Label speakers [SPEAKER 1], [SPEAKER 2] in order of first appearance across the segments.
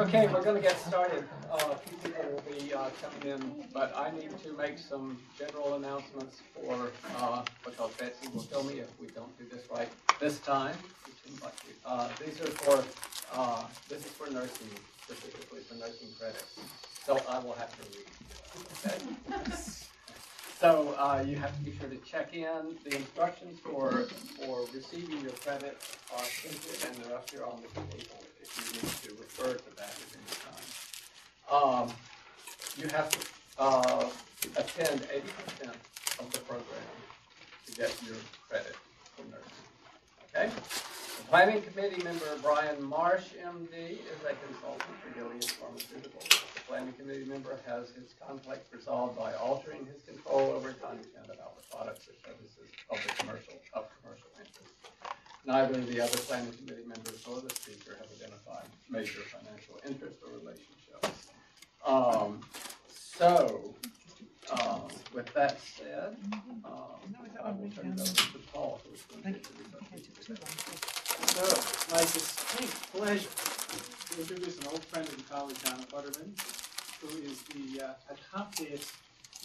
[SPEAKER 1] Okay, we're gonna get started. Uh, a few people will be, uh, coming in, but I need to make some general announcements for, uh, because Betsy will tell me if we don't do this right this time. Uh, these are for, uh, this is for nursing, specifically for nursing credits, so I will have to read. Okay? So, uh, you have to be sure to check in. The instructions for, for receiving your credits are printed and they're up here on the table if you need to refer to that at any time. Um, you have to, uh, attend eighty percent of the program to get your credit for nursing, okay? Planning committee member Brian Marsh, MD, is a consultant for Gilead Pharmaceuticals. The planning committee member has his conflict resolved by altering his control over content about the products or services of the commercial, of commercial interest. Neither of the other planning committee members nor the speaker have identified major financial interest or relationships. Um, so, um, with that said, um, I will turn it over to Paul, who is
[SPEAKER 2] So, my distinct pleasure to introduce an old friend and colleague, Donna Futterman, who is the uh, accomplished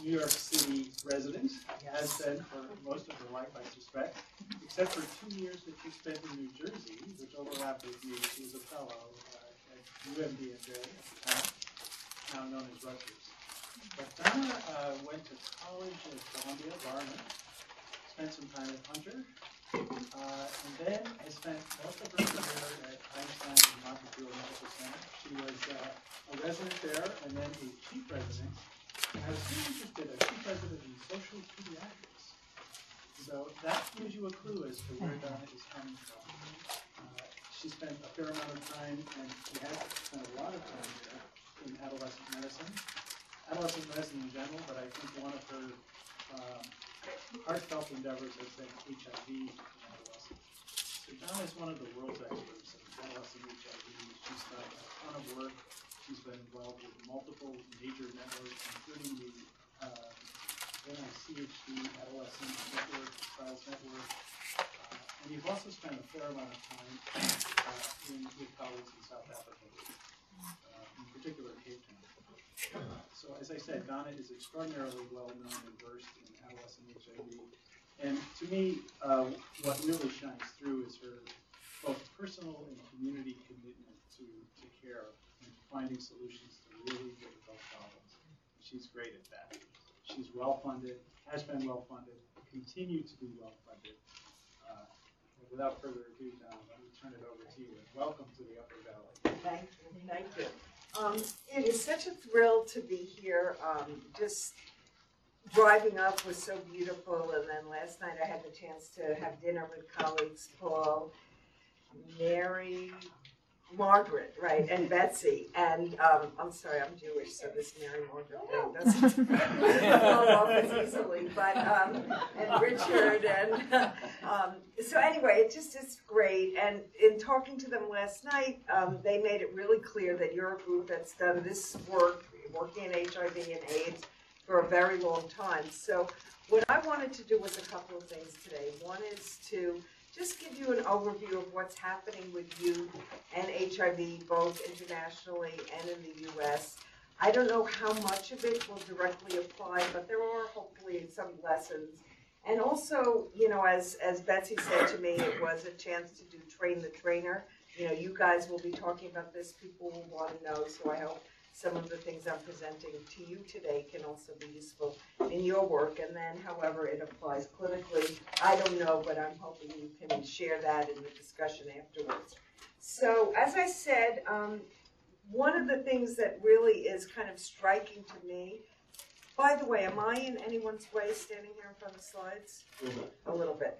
[SPEAKER 2] New York City resident, has been for most of her life, I suspect, except for two years that she spent in New Jersey, which overlapped with you. She was a fellow uh, at UMDNJ at the time, now known as Rutgers. But Donna uh, went to college at Columbia, Barnard, spent some time at Hunter, uh, and then I spent most of her career at Einstein and Montefiore Medical Center. She was uh, a resident there and then a chief resident. And I was really interested, a chief resident in social pediatrics. So that gives you a clue as to where Donna is coming from. Uh, she spent a fair amount of time, and she has spent a lot of time there in adolescent medicine, adolescent medicine in general, but I think one of her um, heartfelt endeavors has been HIV in adolescents. So Donna is one of the world's experts in adolescent HIV. She's done a ton of work. She's been involved with multiple major networks, including the uh, NICHD Adolescent Network, Trials Network. Uh, and you've also spent a fair amount of time uh, in, with colleagues in South Africa, uh, in particular Cape Town. So as I said, Donna is extraordinarily well-known and versed in adolescent HIV. And to me, uh, what really shines through is her both personal and community commitment to, to care and finding solutions to really difficult problems. She's great at that. She's well-funded, has been well-funded, continue to be well-funded. Uh, Without further ado, Donna, let me turn it over to you. Welcome to the Upper Valley.
[SPEAKER 3] Thank you, thank you. Um, it is such a thrill to be here. Um, just driving up was so beautiful, and then last night I had the chance to have dinner with colleagues Paul, Mary, Margaret, right, and Betsy. And um, I'm sorry, I'm Jewish, so this Mary Margaret thing doesn't fall off as easily. But um, and Richard and um, so anyway, it just is great. And in talking to them last night, um, they made it really clear that you're a group that's done this work, working in HIV and AIDS for a very long time. So what I wanted to do was a couple of things today. One is to just give you an overview of what's happening with youth and HIV, both internationally and in the U.S. I don't know how much of it will directly apply, but there are hopefully some lessons. And also, you know, as, as Betsy said to me, it was a chance to do train the trainer. You know, you guys will be talking about this, people will want to know, so I hope some of the things I'm presenting to you today can also be useful in your work. And then however it applies clinically, I don't know, but I'm hoping you can share that in the discussion afterwards. So as I said, um, one of the things that really is kind of striking to me, by the way, am I in anyone's way standing here in front of the slides? A little bit.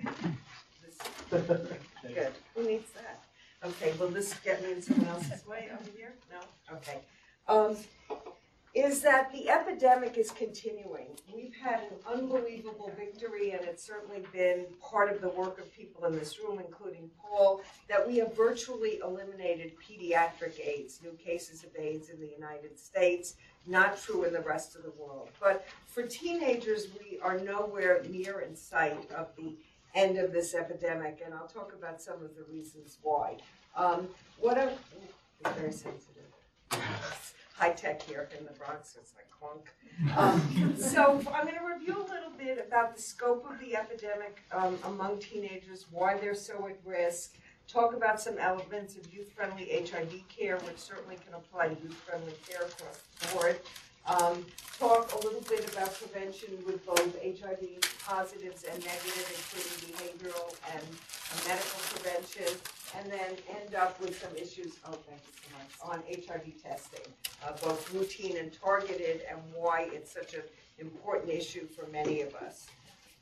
[SPEAKER 3] This- Good. Who needs that? Okay, will this get me in someone else's way over here? No? Okay. Um, is that the epidemic is continuing. We've had an unbelievable victory, and it's certainly been part of the work of people in this room, including Paul, that we have virtually eliminated pediatric AIDS, new cases of AIDS in the United States. Not true in the rest of the world. But for teenagers, we are nowhere near in sight of the end of this epidemic, and I'll talk about some of the reasons why. Um, what are, it's very sensitive. high tech here in the Bronx, it's like clunk. Um, so I'm gonna review a little bit about the scope of the epidemic, um, among teenagers, why they're so at risk. Talk about some elements of youth-friendly HIV care, which certainly can apply to youth-friendly care across the board. Um, talk a little bit about prevention with both HIV positives and negative, including behavioral and uh, medical prevention, and then end up with some issues, oh, so much, on HIV testing, uh, both routine and targeted, and why it's such an important issue for many of us.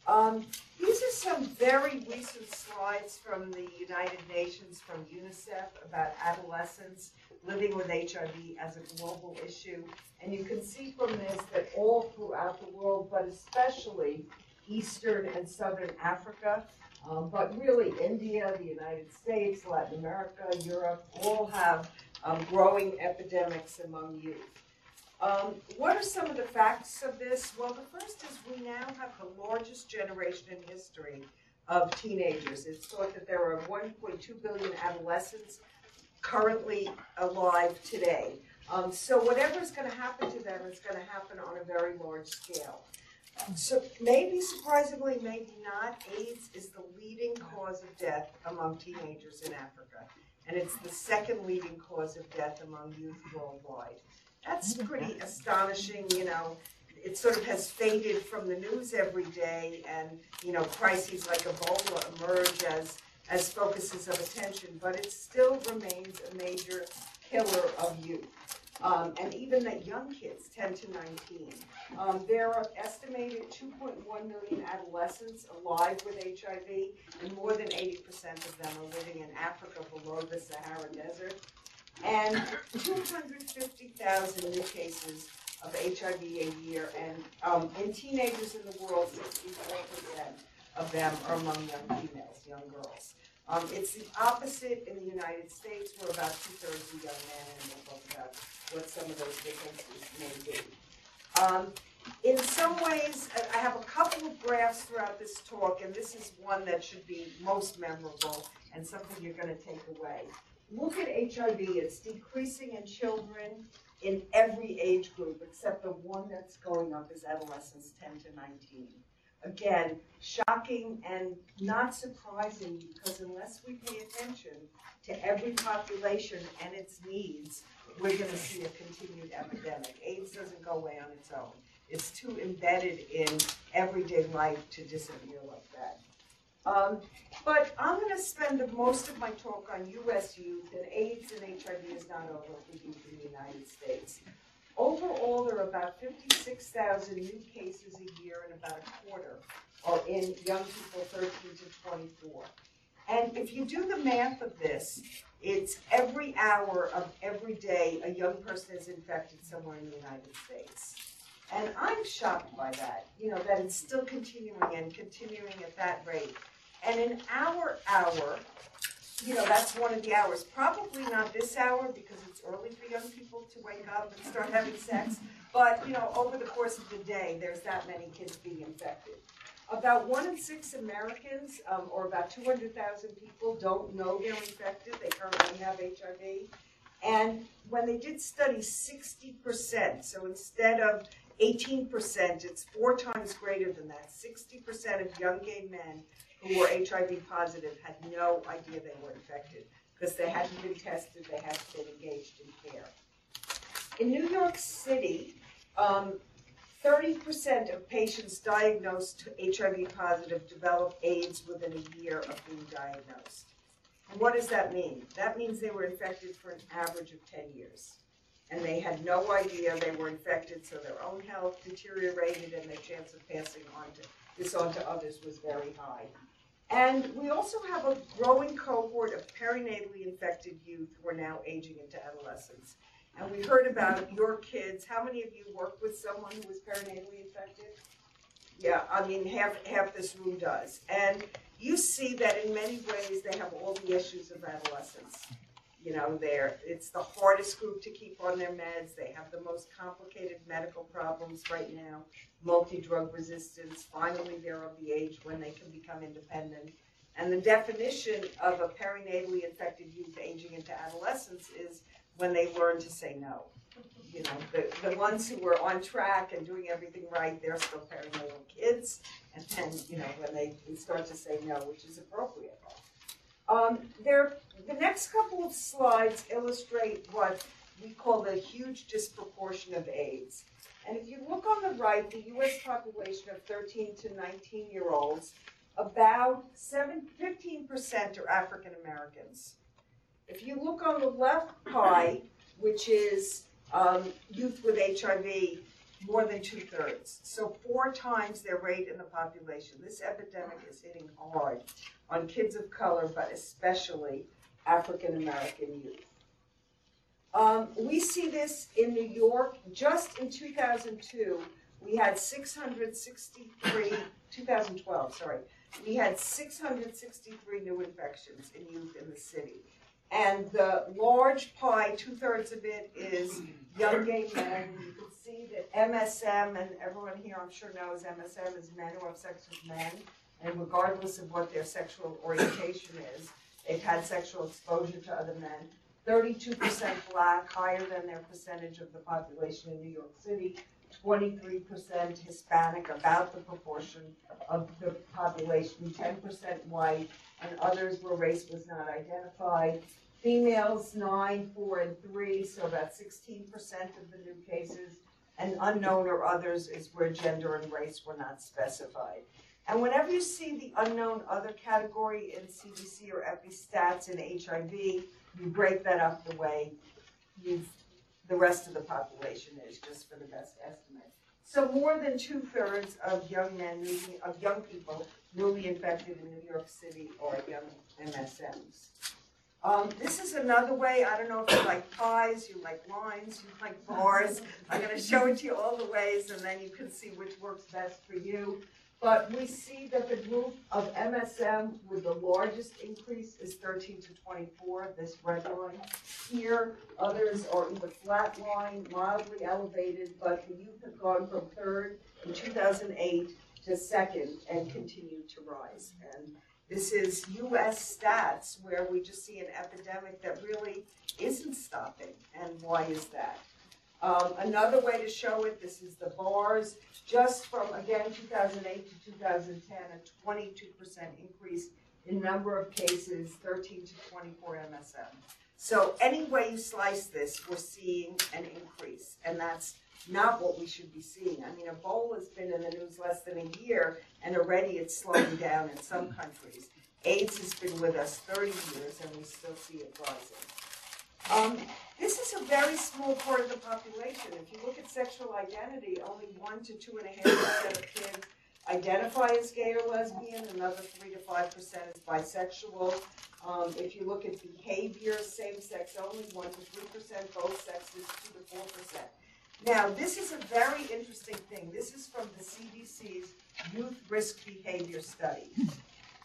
[SPEAKER 3] Um, these are some very recent slides from the United Nations, from UNICEF, about adolescents living with HIV as a global issue. And you can see from this that all throughout the world, but especially Eastern and Southern Africa, um, but really India, the United States, Latin America, Europe, all have um, growing epidemics among youth. Um, what are some of the facts of this? Well, the first is we now have the largest generation in history of teenagers. It's thought that there are 1.2 billion adolescents currently alive today. Um, so is going to happen to them is going to happen on a very large scale. So maybe surprisingly, maybe not, AIDS is the leading cause of death among teenagers in Africa. And it's the second leading cause of death among youth worldwide. That's pretty astonishing, you know. It sort of has faded from the news every day, and you know, crises like Ebola emerge as as focuses of attention, but it still remains a major killer of youth. Um, and even that young kids, 10 to 19. Um, there are estimated 2.1 million adolescents alive with HIV, and more than 80% of them are living in Africa below the Sahara Desert. And 250,000 new cases of HIV a year, and um, in teenagers in the world, 64% of them are among young females, young girls. Um, it's the opposite in the United States, where about two-thirds are young men, and we'll talk about what some of those differences may be. Um, in some ways, I have a couple of graphs throughout this talk, and this is one that should be most memorable and something you're going to take away. Look at HIV, it's decreasing in children in every age group, except the one that's going up is adolescents 10 to 19. Again, shocking and not surprising because unless we pay attention to every population and its needs, we're going to see a continued epidemic. AIDS doesn't go away on its own. It's too embedded in everyday life to disappear like that. Um, but I'm going to spend the, most of my talk on U.S. youth, and AIDS and HIV is not over for youth in the United States. Overall, there are about 56,000 new cases a year, and about a quarter are in young people 13 to 24. And if you do the math of this, it's every hour of every day a young person is infected somewhere in the United States. And I'm shocked by that, you know, that it's still continuing and continuing at that rate. And in our hour, you know, that's one of the hours. Probably not this hour because it's early for young people to wake up and start having sex. But, you know, over the course of the day, there's that many kids being infected. About one in six Americans, um, or about 200,000 people, don't know they're infected. They currently have HIV. And when they did study 60%, so instead of 18%, it's four times greater than that. 60% of young gay men who were HIV positive had no idea they were infected because they hadn't been tested, they hadn't been engaged in care. In New York City, um, 30% of patients diagnosed HIV positive develop AIDS within a year of being diagnosed. And what does that mean? That means they were infected for an average of 10 years. And they had no idea they were infected, so their own health deteriorated and their chance of passing on to, this on to others was very high. And we also have a growing cohort of perinatally infected youth who are now aging into adolescence. And we heard about your kids. How many of you work with someone who was perinatally infected? Yeah, I mean, half, half this room does. And you see that in many ways they have all the issues of adolescence. You know, they're, it's the hardest group to keep on their meds. They have the most complicated medical problems right now, multi-drug resistance. Finally, they're of the age when they can become independent. And the definition of a perinatally infected youth aging into adolescence is when they learn to say no. you know, the, the ones who were on track and doing everything right, they're still little kids. And then, you know, when they start to say no, which is appropriate. Um, there, the next couple of slides illustrate what we call the huge disproportion of AIDS. And if you look on the right, the US population of 13 to 19 year olds, about 7, 15% are African Americans. If you look on the left pie, which is um, youth with HIV, more than two thirds. So four times their rate in the population. This epidemic is hitting hard on kids of color, but especially African American youth. Um, we see this in New York. Just in 2002, we had 663, 2012, sorry, we had 663 new infections in youth in the city. And the large pie, two thirds of it is young gay men. You can see that MSM, and everyone here I'm sure knows MSM is men who have sex with men. And regardless of what their sexual orientation is, they've had sexual exposure to other men. 32% black, higher than their percentage of the population in New York City. 23% Hispanic, about the proportion of the population. 10% white, and others where race was not identified. Females, nine, four, and three, so about sixteen percent of the new cases. And unknown or others is where gender and race were not specified. And whenever you see the unknown other category in CDC or EpiStats in HIV, you break that up the way the rest of the population is, just for the best estimate. So more than two-thirds of young men, of young people newly infected in New York City are young MSMs. Um, this is another way, I don't know if you like pies, you like lines, you like bars. I'm gonna show it to you all the ways and then you can see which works best for you. But we see that the group of MSM with the largest increase is thirteen to twenty-four, this red line. Here, others are either flat line, mildly elevated, but the youth have gone from third in two thousand eight to second and continue to rise. And this is US stats where we just see an epidemic that really isn't stopping. And why is that? Um, another way to show it, this is the bars, just from, again, 2008 to 2010, a 22% increase in number of cases, 13 to 24 MSM. So any way you slice this, we're seeing an increase, and that's not what we should be seeing. I mean, Ebola's been in the news less than a year, and already it's slowing down in some countries. AIDS has been with us 30 years, and we still see it rising. Um, this is a very small part of the population. If you look at sexual identity, only one to two and a half percent of kids identify as gay or lesbian, another three to five percent is bisexual. Um, if you look at behavior, same sex only, one to three percent, both sexes, two to four percent. Now, this is a very interesting thing. This is from the CDC's Youth Risk Behavior Study.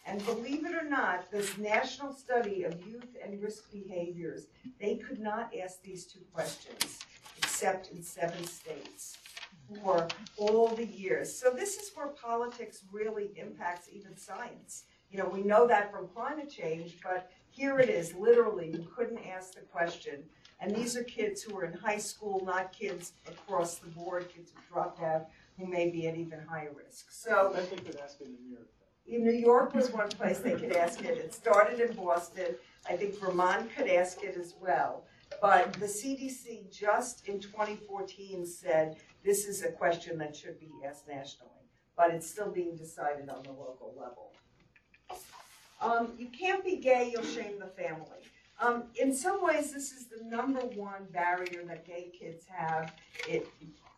[SPEAKER 3] And believe it or not, this national study of youth and risk behaviors, they could not ask these two questions except in seven states for all the years. So this is where politics really impacts even science. You know, we know that from climate change, but here it is, literally, you couldn't ask the question. And these are kids who are in high school, not kids across the board, kids who dropped out, who may be at even higher risk. So
[SPEAKER 2] I think they'd ask it in New York.
[SPEAKER 3] in New York was one place they could ask it. It started in Boston. I think Vermont could ask it as well. But the CDC just in 2014 said this is a question that should be asked nationally, but it's still being decided on the local level. Um, you can't be gay, you'll shame the family. Um, in some ways, this is the number one barrier that gay kids have. It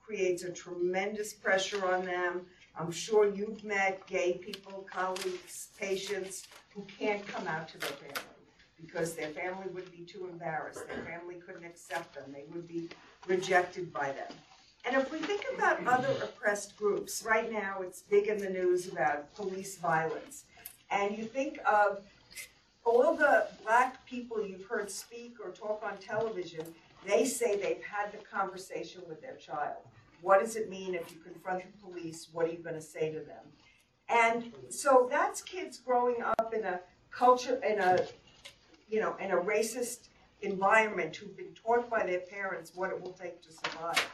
[SPEAKER 3] creates a tremendous pressure on them. I'm sure you've met gay people, colleagues, patients who can't come out to their family because their family would be too embarrassed. Their family couldn't accept them. They would be rejected by them. And if we think about other oppressed groups, right now it's big in the news about police violence. And you think of all the black people you've heard speak or talk on television, they say they've had the conversation with their child. What does it mean if you confront the police? What are you going to say to them? And so that's kids growing up in a culture, in a, you know, in a racist environment who've been taught by their parents what it will take to survive.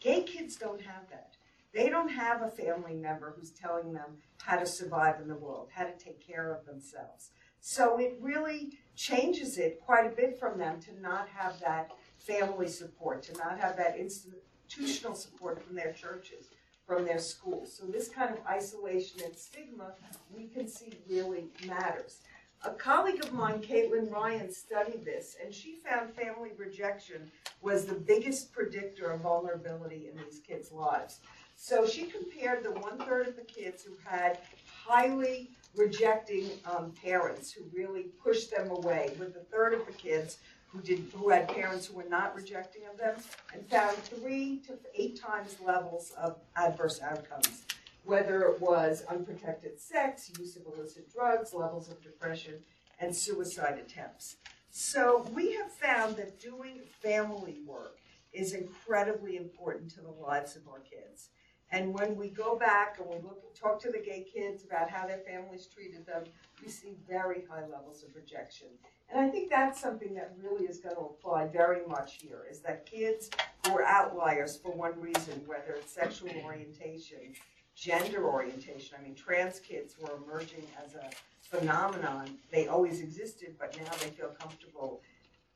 [SPEAKER 3] Gay kids don't have that. They don't have a family member who's telling them how to survive in the world, how to take care of themselves. So it really changes it quite a bit from them to not have that family support, to not have that institutional support from their churches, from their schools. So this kind of isolation and stigma we can see really matters. A colleague of mine, Caitlin Ryan, studied this, and she found family rejection was the biggest predictor of vulnerability in these kids' lives. So she compared the one third of the kids who had highly rejecting um, parents who really pushed them away with a third of the kids who did who had parents who were not rejecting of them and found three to eight times levels of adverse outcomes. Whether it was unprotected sex use of illicit drugs levels of depression and suicide attempts. So we have found that doing family work is incredibly important to the lives of our kids and when we go back and we look talk to the gay kids about how their families treated them, we see very high levels of rejection. And I think that's something that really is going to apply very much here, is that kids who are outliers for one reason, whether it's sexual orientation, gender orientation, I mean, trans kids were emerging as a phenomenon, they always existed, but now they feel comfortable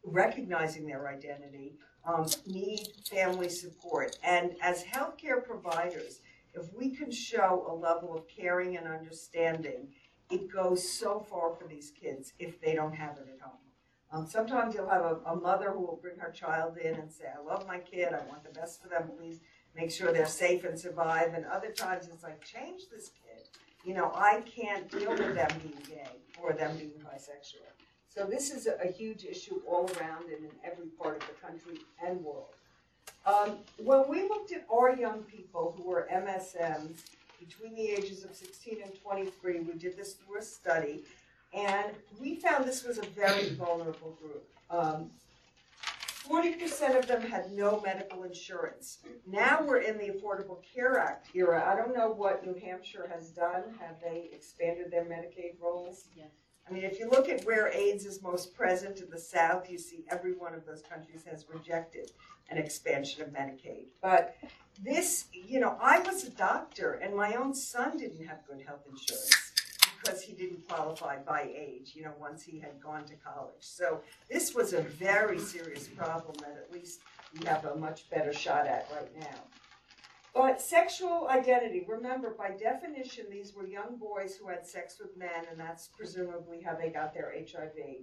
[SPEAKER 3] recognizing their identity, um, need family support. And as healthcare providers, if we can show a level of caring and understanding, it goes so far for these kids if they don't have it at home. Um, sometimes you'll have a, a mother who will bring her child in and say, I love my kid, I want the best for them, please make sure they're safe and survive. And other times it's like, change this kid. You know, I can't deal with them being gay or them being bisexual. So this is a, a huge issue all around and in every part of the country and world. Um, when we looked at our young people who were MSMs between the ages of 16 and 23, we did this through a study, and we found this was a very vulnerable group. Um, 40% of them had no medical insurance. Now we're in the Affordable Care Act era. I don't know what New Hampshire has done. Have they expanded their Medicaid rolls?
[SPEAKER 4] Yes.
[SPEAKER 3] I mean, if you look at where AIDS is most present in the South, you see every one of those countries has rejected an expansion of Medicaid. But this, you know, I was a doctor and my own son didn't have good health insurance because he didn't qualify by age, you know, once he had gone to college. So this was a very serious problem that at least we have a much better shot at right now. But sexual identity, remember, by definition, these were young boys who had sex with men, and that's presumably how they got their HIV.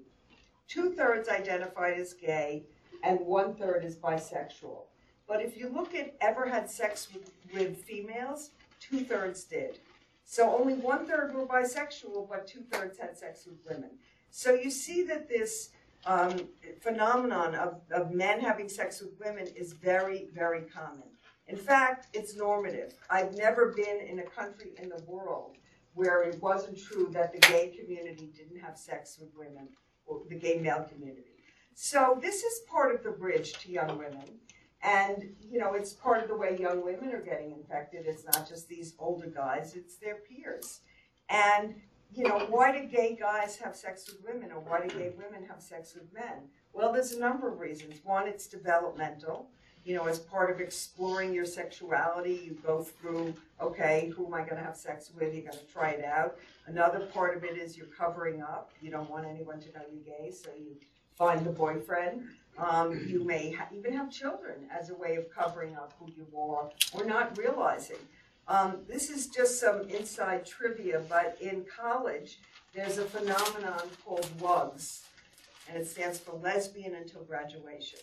[SPEAKER 3] Two thirds identified as gay, and one third is bisexual. But if you look at ever had sex with, with females, two thirds did. So only one third were bisexual, but two thirds had sex with women. So you see that this um, phenomenon of, of men having sex with women is very, very common. In fact, it's normative. I've never been in a country in the world where it wasn't true that the gay community didn't have sex with women, or the gay male community. So this is part of the bridge to young women. And, you know, it's part of the way young women are getting infected. It's not just these older guys, it's their peers. And, you know, why do gay guys have sex with women or why do gay women have sex with men? Well, there's a number of reasons. One, it's developmental you know, as part of exploring your sexuality, you go through, okay, who am I going to have sex with? You're going to try it out. Another part of it is you're covering up. You don't want anyone to know you're gay, so you find the boyfriend. Um, you may ha- even have children as a way of covering up who you are or not realizing. Um, this is just some inside trivia, but in college, there's a phenomenon called LUGS, and it stands for lesbian until graduation.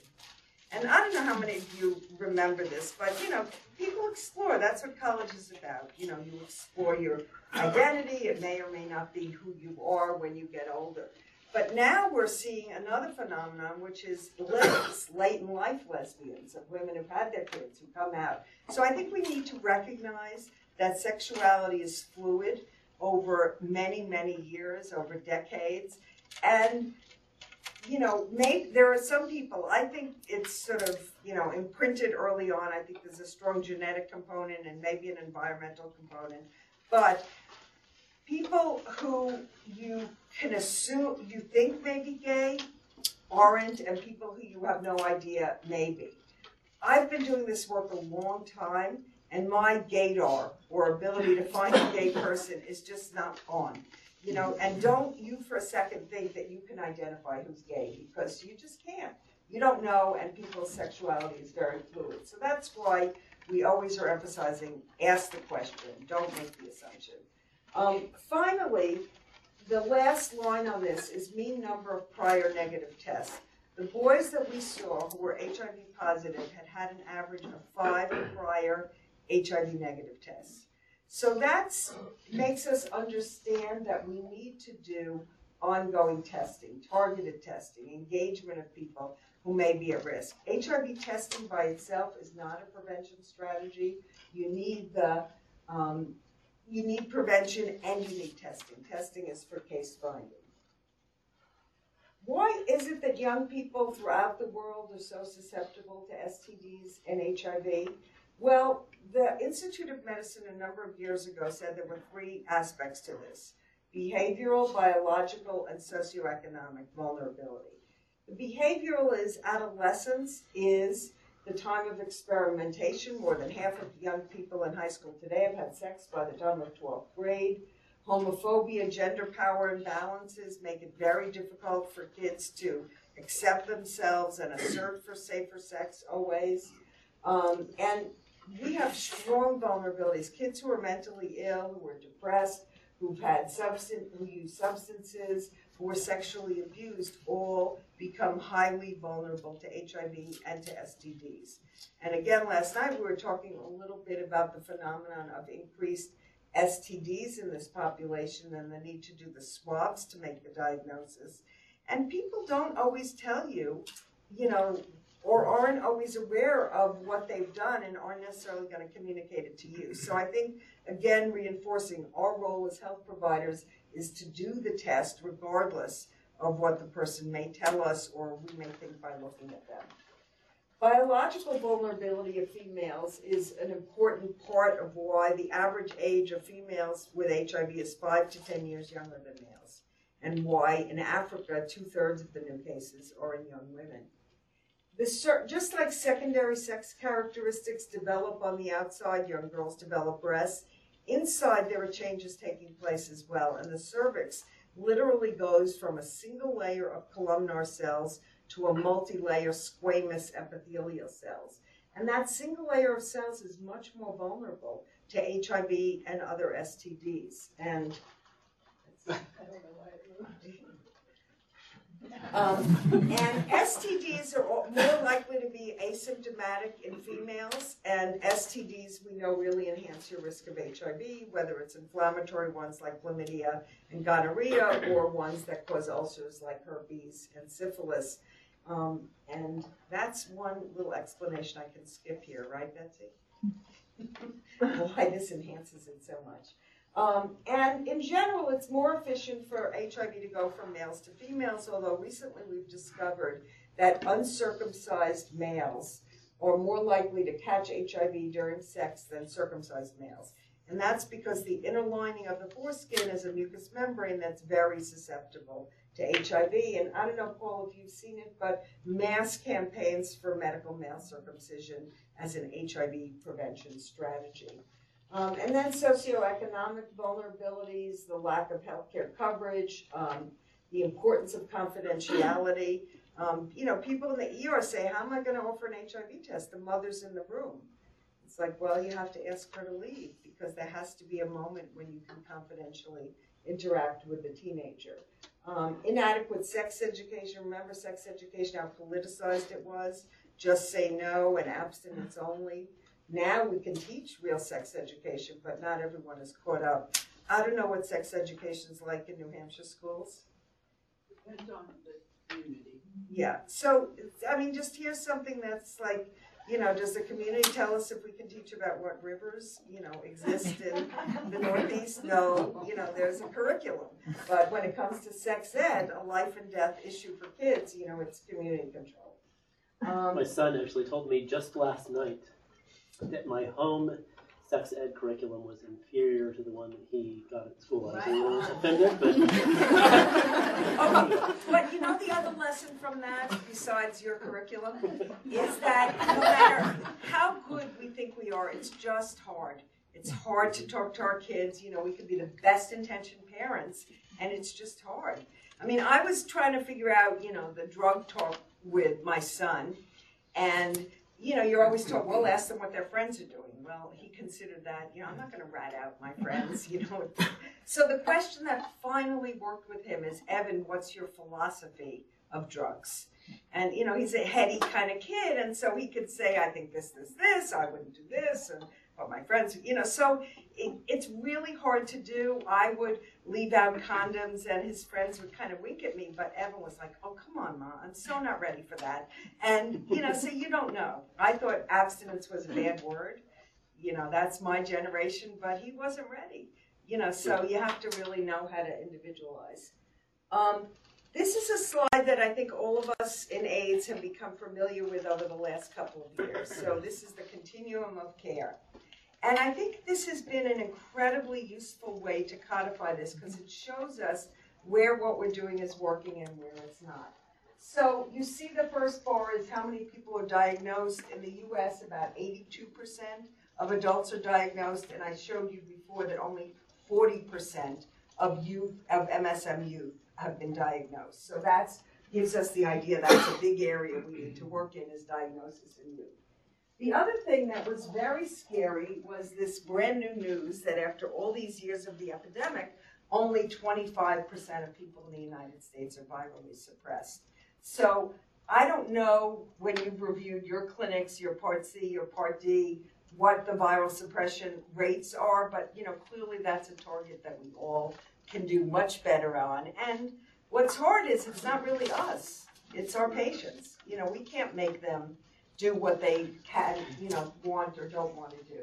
[SPEAKER 3] And I don't know how many of you remember this, but you know, people explore. That's what college is about. You know, you explore your identity. It may or may not be who you are when you get older. But now we're seeing another phenomenon, which is lesbians, late in life lesbians, of women who've had their kids who come out. So I think we need to recognize that sexuality is fluid over many, many years, over decades. And you know, maybe there are some people, I think it's sort of, you know, imprinted early on. I think there's a strong genetic component and maybe an environmental component. But people who you can assume, you think may be gay, aren't and people who you have no idea maybe. I've been doing this work a long time and my gaydar or ability to find a gay person is just not on. You know, and don't you for a second think that you can identify who's gay because you just can't. You don't know and people's sexuality is very fluid. So that's why we always are emphasizing ask the question, don't make the assumption. Um, finally, the last line on this is mean number of prior negative tests. The boys that we saw who were HIV positive had had an average of five prior HIV negative tests. So that makes us understand that we need to do ongoing testing, targeted testing, engagement of people who may be at risk. HIV testing by itself is not a prevention strategy. You need the um, you need prevention and you need testing. Testing is for case finding. Why is it that young people throughout the world are so susceptible to STDs and HIV? Well, the Institute of Medicine a number of years ago said there were three aspects to this behavioral, biological, and socioeconomic vulnerability. The behavioral is adolescence is the time of experimentation. More than half of young people in high school today have had sex by the time of 12th grade. Homophobia, gender power imbalances make it very difficult for kids to accept themselves and assert for safer sex always. Um, and we have strong vulnerabilities. Kids who are mentally ill, who are depressed, who've had substance, who use substances, who were sexually abused, all become highly vulnerable to HIV and to STDs. And again, last night we were talking a little bit about the phenomenon of increased STDs in this population and the need to do the swabs to make the diagnosis. And people don't always tell you, you know, or aren't always aware of what they've done and aren't necessarily going to communicate it to you. So I think, again, reinforcing our role as health providers is to do the test regardless of what the person may tell us or we may think by looking at them. Biological vulnerability of females is an important part of why the average age of females with HIV is 5 to 10 years younger than males, and why in Africa two thirds of the new cases are in young women. The, just like secondary sex characteristics develop on the outside, young girls develop breasts, inside there are changes taking place as well, and the cervix literally goes from a single layer of columnar cells to a multi-layer squamous epithelial cells. And that single layer of cells is much more vulnerable to HIV and other STDs. And um, and STDs are more likely to be asymptomatic in females, and STDs we know really enhance your risk of HIV, whether it's inflammatory ones like chlamydia and gonorrhea, or ones that cause ulcers like herpes and syphilis. Um, and that's one little explanation I can skip here, right, Betsy? Why this enhances it so much. Um, and in general, it's more efficient for HIV to go from males to females, although recently we've discovered that uncircumcised males are more likely to catch HIV during sex than circumcised males. And that's because the inner lining of the foreskin is a mucous membrane that's very susceptible to HIV. And I don't know, Paul, if you've seen it, but mass campaigns for medical male circumcision as an HIV prevention strategy. Um, and then socioeconomic vulnerabilities, the lack of healthcare coverage, um, the importance of confidentiality. Um, you know, people in the ER say, how am I going to offer an HIV test? The mother's in the room. It's like, well, you have to ask her to leave because there has to be a moment when you can confidentially interact with the teenager. Um, inadequate sex education. Remember sex education, how politicized it was? Just say no and abstinence only. Now we can teach real sex education, but not everyone is caught up. I don't know what sex education is like in New Hampshire schools.
[SPEAKER 4] Depends on the community.
[SPEAKER 3] Yeah, so, I mean, just here's something that's like, you know, does the community tell us if we can teach about what rivers, you know, exist in the Northeast? No, you know, there's a curriculum. But when it comes to sex ed, a life and death issue for kids, you know, it's community control. Um,
[SPEAKER 5] My son actually told me just last night that my home sex ed curriculum was inferior to the one that he got at school. I was a little offended, but
[SPEAKER 3] Okay, oh, but you know the other lesson from that, besides your curriculum, is that no matter how good we think we are, it's just hard. It's hard to talk to our kids, you know, we could be the best intentioned parents, and it's just hard. I mean, I was trying to figure out, you know, the drug talk with my son, and, you know, you're always told, well, ask them what their friends are doing. Well, he considered that, you know, I'm not gonna rat out my friends, you know. So the question that finally worked with him is, Evan, what's your philosophy of drugs? And, you know, he's a heady kind of kid, and so he could say, I think this, this, this, I wouldn't do this, and, but my friends, you know, so it, it's really hard to do. I would leave out condoms, and his friends would kind of wink at me, but Evan was like, oh, come on, Ma, I'm so not ready for that. And, you know, so you don't know. I thought abstinence was a bad word. You know, that's my generation, but he wasn't ready. You know, so you have to really know how to individualize. Um, this is a slide that I think all of us in AIDS have become familiar with over the last couple of years. So this is the continuum of care. And I think this has been an incredibly useful way to codify this because it shows us where what we're doing is working and where it's not. So you see the first bar is how many people are diagnosed. In the US, about 82% of adults are diagnosed, and I showed you before that only 40% of youth, of MSM youth have been diagnosed. So that gives us the idea that's a big area we need to work in is diagnosis in youth. The other thing that was very scary was this brand new news that after all these years of the epidemic, only 25% of people in the United States are virally suppressed. So I don't know when you've reviewed your clinics, your Part C, your Part D, what the viral suppression rates are, but you know clearly that's a target that we all can do much better on. And what's hard is it's not really us; it's our patients. You know, we can't make them do what they can, you know, want or don't want to do.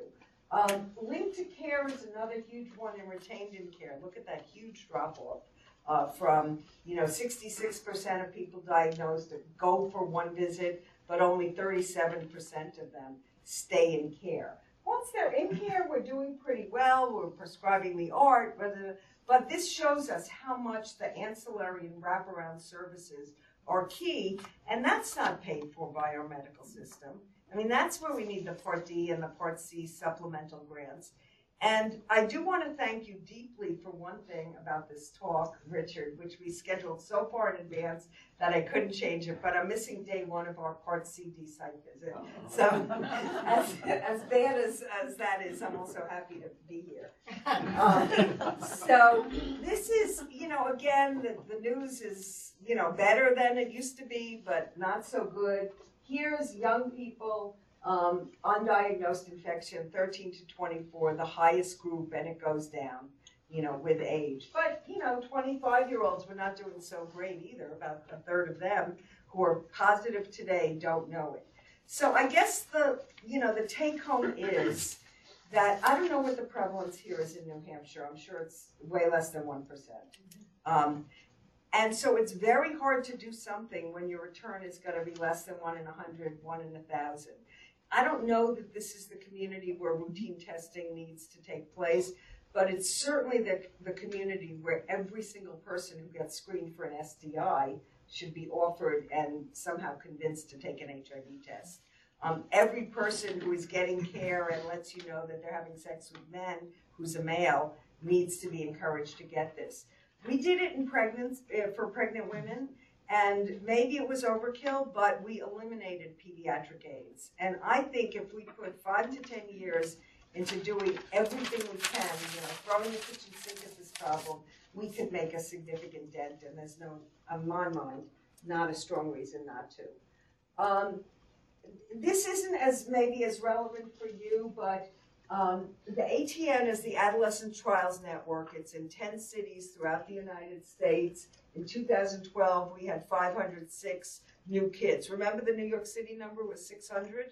[SPEAKER 3] Um, linked to care is another huge one, and retained in care. Look at that huge drop off uh, from you know 66% of people diagnosed that go for one visit, but only 37% of them stay in care. Once they're in care, we're doing pretty well. We're prescribing the art, whether, but this shows us how much the ancillary and wraparound services are key, and that's not paid for by our medical system. I mean, that's where we need the Part D and the Part C supplemental grants. And I do want to thank you deeply for one thing about this talk, Richard, which we scheduled so far in advance that I couldn't change it, but I'm missing day one of our Part CD site visit. So as, as bad as, as that is, I'm also happy to be here. Um, so this is, you know, again, the, the news is, you know, better than it used to be, but not so good. Here's young people um, undiagnosed infection, 13 to 24, the highest group, and it goes down, you know, with age. But, you know, 25 year olds, we're not doing so great either. About a third of them who are positive today don't know it. So I guess the, you know, the take home is that I don't know what the prevalence here is in New Hampshire. I'm sure it's way less than 1%. Um, and so it's very hard to do something when your return is going to be less than one in a hundred, one in a thousand. I don't know that this is the community where routine testing needs to take place, but it's certainly the, the community where every single person who gets screened for an STI should be offered and somehow convinced to take an HIV test. Um, every person who is getting care and lets you know that they're having sex with men, who's a male, needs to be encouraged to get this. We did it in pregnant, uh, for pregnant women, and maybe it was overkill, but we eliminated pediatric AIDS. And I think if we put five to ten years into doing everything we can, you know, throwing the kitchen sink at this problem, we could make a significant dent, and there's no, on my mind, not a strong reason not to. Um, this isn't as maybe as relevant for you, but um, the ATN is the Adolescent Trials Network. It's in 10 cities throughout the United States. In 2012, we had 506 new kids. Remember the New York City number was 600?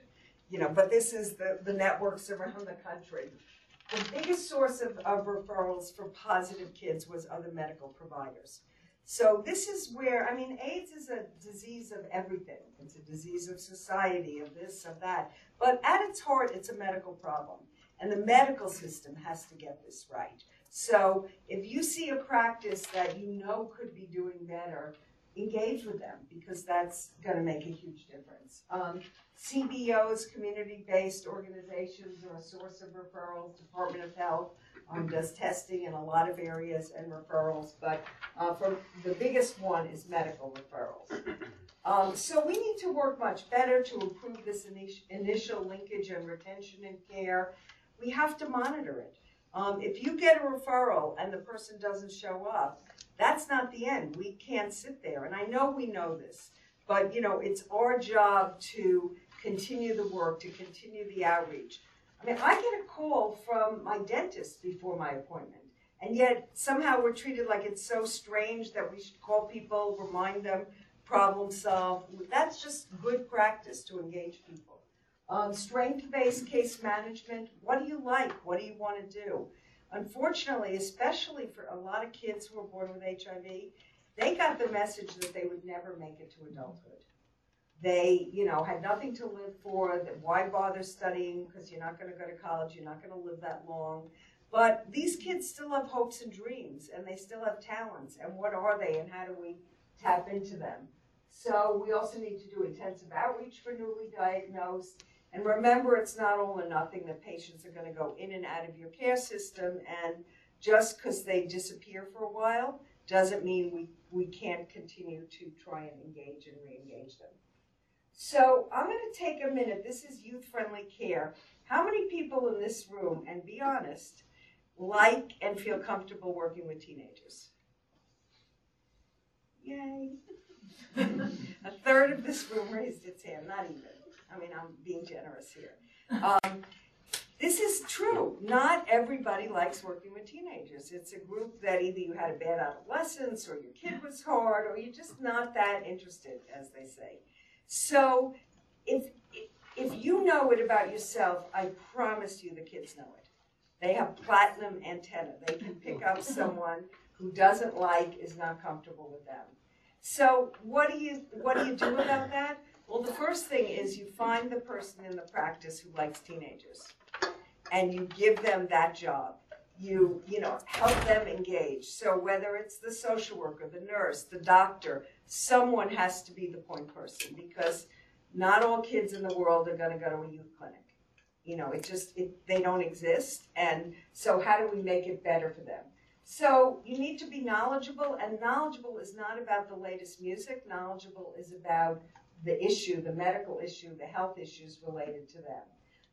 [SPEAKER 3] You know, but this is the, the networks around the country. The biggest source of, of referrals for positive kids was other medical providers. So this is where, I mean, AIDS is a disease of everything. It's a disease of society, of this, of that. But at its heart, it's a medical problem. And the medical system has to get this right. So if you see a practice that you know could be doing better, engage with them because that's going to make a huge difference. Um, CBOs, community-based organizations, are a source of referrals. Department of Health um, does testing in a lot of areas and referrals, but uh, for the biggest one is medical referrals. Um, so we need to work much better to improve this initial linkage and retention in care. We have to monitor it. Um, if you get a referral and the person doesn't show up, that's not the end. We can't sit there. And I know we know this, but you know, it's our job to continue the work, to continue the outreach. I mean, I get a call from my dentist before my appointment. And yet somehow we're treated like it's so strange that we should call people, remind them, problem solve. That's just good practice to engage people. Um, strength-based case management. What do you like? What do you want to do? Unfortunately, especially for a lot of kids who are born with HIV, they got the message that they would never make it to adulthood. They, you know, had nothing to live for. That why bother studying? Because you're not going to go to college. You're not going to live that long. But these kids still have hopes and dreams, and they still have talents. And what are they? And how do we tap into them? So we also need to do intensive outreach for newly diagnosed. And remember, it's not all or nothing that patients are going to go in and out of your care system. And just because they disappear for a while doesn't mean we, we can't continue to try and engage and re-engage them. So I'm going to take a minute. This is youth-friendly care. How many people in this room, and be honest, like and feel comfortable working with teenagers? Yay. a third of this room raised its hand, not even. I mean, I'm being generous here. Um, this is true. Not everybody likes working with teenagers. It's a group that either you had a bad adolescence or your kid was hard or you're just not that interested, as they say. So if, if you know it about yourself, I promise you the kids know it. They have platinum antenna. They can pick up someone who doesn't like, is not comfortable with them. So what do you what do you do about that? Well, the first thing is you find the person in the practice who likes teenagers, and you give them that job. You you know help them engage. So whether it's the social worker, the nurse, the doctor, someone has to be the point person because not all kids in the world are going to go to a youth clinic. You know, it just it, they don't exist, and so how do we make it better for them? So you need to be knowledgeable, and knowledgeable is not about the latest music. Knowledgeable is about the issue, the medical issue, the health issues related to them.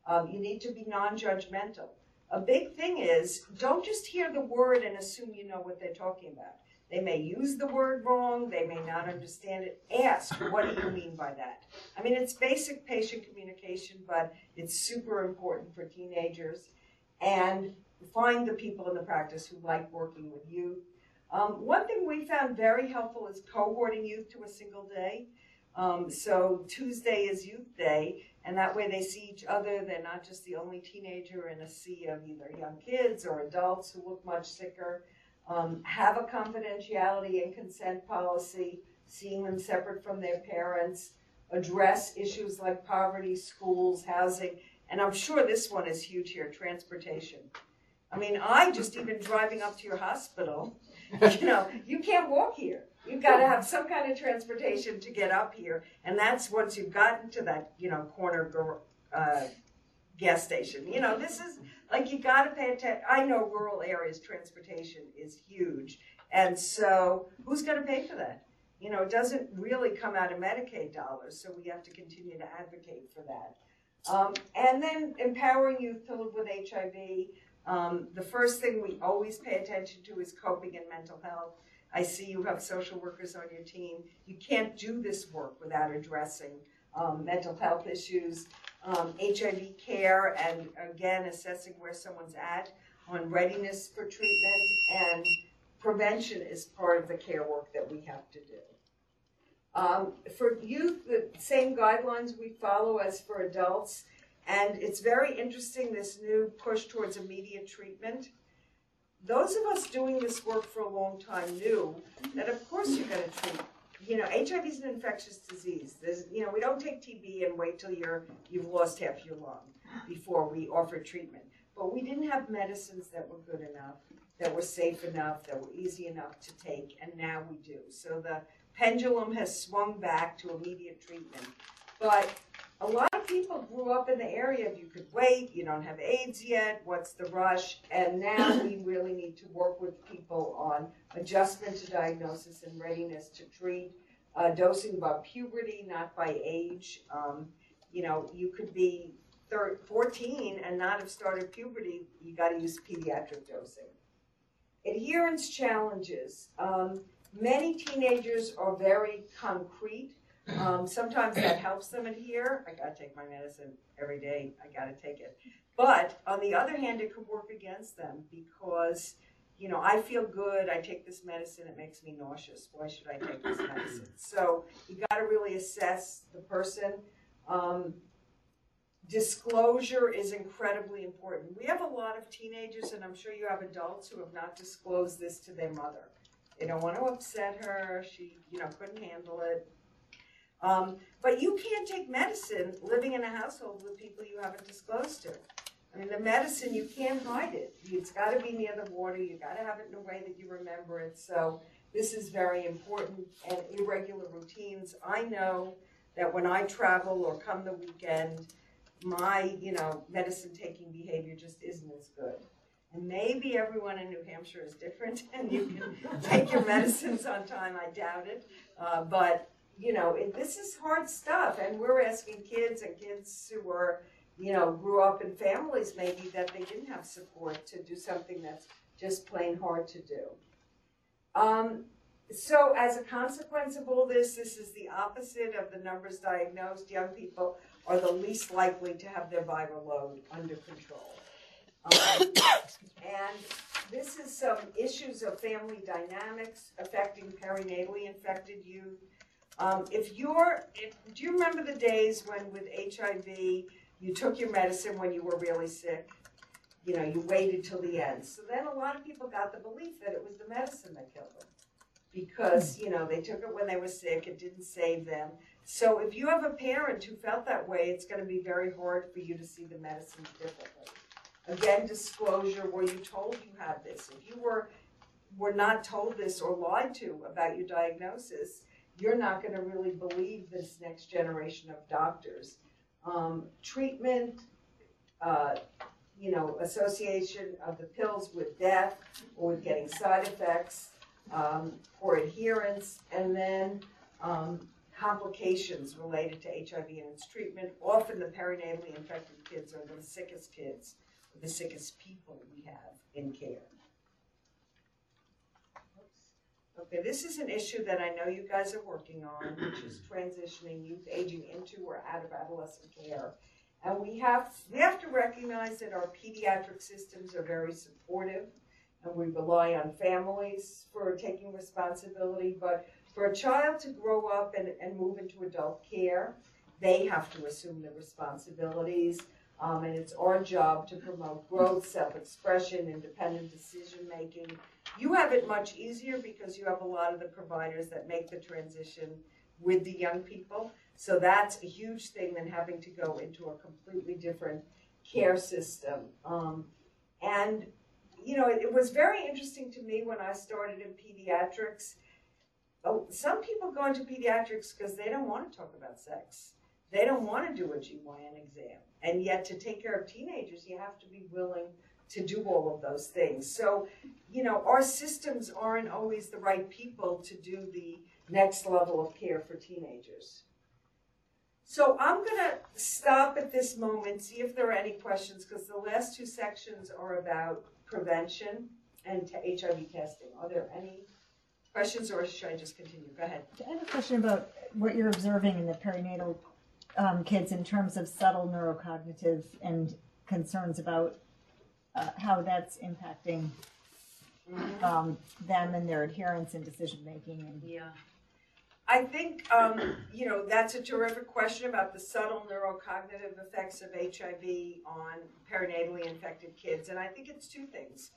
[SPEAKER 3] Um, you need to be non-judgmental. A big thing is don't just hear the word and assume you know what they're talking about. They may use the word wrong, they may not understand it. Ask, what do you mean by that? I mean, it's basic patient communication, but it's super important for teenagers. And find the people in the practice who like working with youth. Um, one thing we found very helpful is cohorting youth to a single day. Um, so Tuesday is Youth Day, and that way they see each other. They're not just the only teenager in a sea of either young kids or adults who look much sicker. Um, have a confidentiality and consent policy, seeing them separate from their parents. Address issues like poverty, schools, housing, and I'm sure this one is huge here, transportation. I mean, I just even driving up to your hospital, you know, you can't walk here. You've got to have some kind of transportation to get up here, and that's once you've gotten to that, you know, corner uh, gas station. You know, this is like you got to pay attention. I know rural areas transportation is huge, and so who's going to pay for that? You know, it doesn't really come out of Medicaid dollars, so we have to continue to advocate for that. Um, and then empowering youth to live with HIV. Um, the first thing we always pay attention to is coping and mental health. I see you have social workers on your team. You can't do this work without addressing um, mental health issues, um, HIV care, and again, assessing where someone's at on readiness for treatment, and prevention is part of the care work that we have to do. Um, for youth, the same guidelines we follow as for adults, and it's very interesting this new push towards immediate treatment. Those of us doing this work for a long time knew that, of course, you're going to treat. You know, HIV is an infectious disease. There's, you know, we don't take TB and wait till you're you've lost half your lung before we offer treatment. but we didn't have medicines that were good enough, that were safe enough, that were easy enough to take, and now we do. So the pendulum has swung back to immediate treatment. But a lot of people grew up in the area of you could wait, you don't have AIDS yet, what's the rush? And now we really need to work with people on adjustment to diagnosis and readiness to treat, uh, dosing by puberty, not by age. Um, you know, you could be thir 14 and not have started puberty, you got to use pediatric dosing. Adherence challenges. Um, many teenagers are very concrete. Um, sometimes that helps them adhere. I got to take my medicine every day, I got to take it. But on the other hand, it could work against them because, you know, I feel good, I take this medicine, it makes me nauseous. Why should I take this medicine? So you got to really assess the person. Um, disclosure is incredibly important. We have a lot of teenagers, and I'm sure you have adults who have not disclosed this to their mother. They don't want to upset her. She, you know, couldn't handle it. Um, but you can't take medicine living in a household with people you haven't disclosed to. I mean, the medicine, you can't hide it. It's got to be near the water. You've got to have it in a way that you remember it. So this is very important. And irregular routines. I know that when I travel or come the weekend, my, you know, medicine taking behavior just isn't as good. And maybe everyone in New Hampshire is different and you can take your medicines on time. I doubt it. Uh, but, you know, it, this is hard stuff. And we're asking kids and kids who are, you know, grew up in families maybe that they didn't have support to do something that's just plain hard to do. Um, so as a consequence of all this, this is the opposite of the numbers diagnosed. Young people are the least likely to have their viral load under control. Um, and this is some issues of family dynamics affecting perinatally infected youth. Um, if you're, if, do you remember the days when with HIV you took your medicine when you were really sick? You know, you waited till the end. So then a lot of people got the belief that it was the medicine that killed them because you know they took it when they were sick it didn't save them so if you have a parent who felt that way it's going to be very hard for you to see the medicine differently again disclosure were you told you had this if you were were not told this or lied to about your diagnosis you're not going to really believe this next generation of doctors um, treatment uh, you know association of the pills with death or with getting side effects um, for adherence, and then um, complications related to HIV and its treatment. Often the perinatally infected kids are the sickest kids, the sickest people we have in care. Okay, this is an issue that I know you guys are working on, which is transitioning youth aging into or out of adolescent care. And we have we have to recognize that our pediatric systems are very supportive and we rely on families for taking responsibility. But for a child to grow up and, and move into adult care, they have to assume the responsibilities. Um, and it's our job to promote growth, self expression, independent decision making. You have it much easier because you have a lot of the providers that make the transition with the young people. So that's a huge thing than having to go into a completely different care system. Um, and you know, it, it, was very interesting to me when I started in pediatrics. Oh, some people go into pediatrics because they don't want to talk about sex. They don't want to do a GYN exam. And yet, to take care of teenagers, you have to be willing to do all of those things. So, you know, our systems aren't always the right people to do the next level of care for teenagers. So I'm going to stop at this moment, see if there are any questions, because the last two sections are about prevention and to HIV testing. Are there any questions or should I just continue? Go ahead.
[SPEAKER 6] I have a question about what you're observing in the perinatal um, kids in terms of subtle neurocognitive and concerns about uh, how that's impacting um, them and their adherence and decision making. And
[SPEAKER 3] Yeah. I think, um, you know, that's a terrific question about the subtle neurocognitive effects of HIV on perinatally infected kids. And I think it's two things.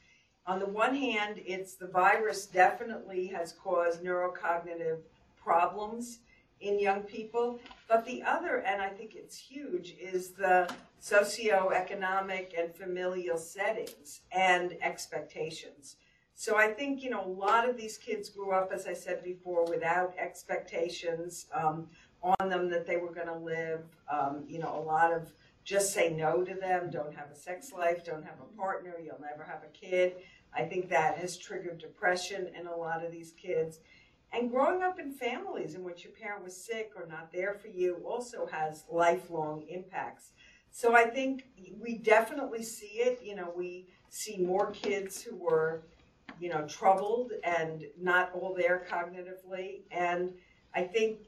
[SPEAKER 3] On the one hand, it's the virus definitely has caused neurocognitive problems in young people. But the other, and I think it's huge, is the socioeconomic and familial settings and expectations. So I think, you know, a lot of these kids grew up, as I said before, without expectations um, on them that they were going to live. Um, you know, a lot of just say no to them, don't have a sex life, don't have a partner, you'll never have a kid. I think that has triggered depression in a lot of these kids. And growing up in families in which your parent was sick or not there for you also has lifelong impacts. So I think we definitely see it. You know, we see more kids who were, you know, troubled and not all there cognitively. And I think,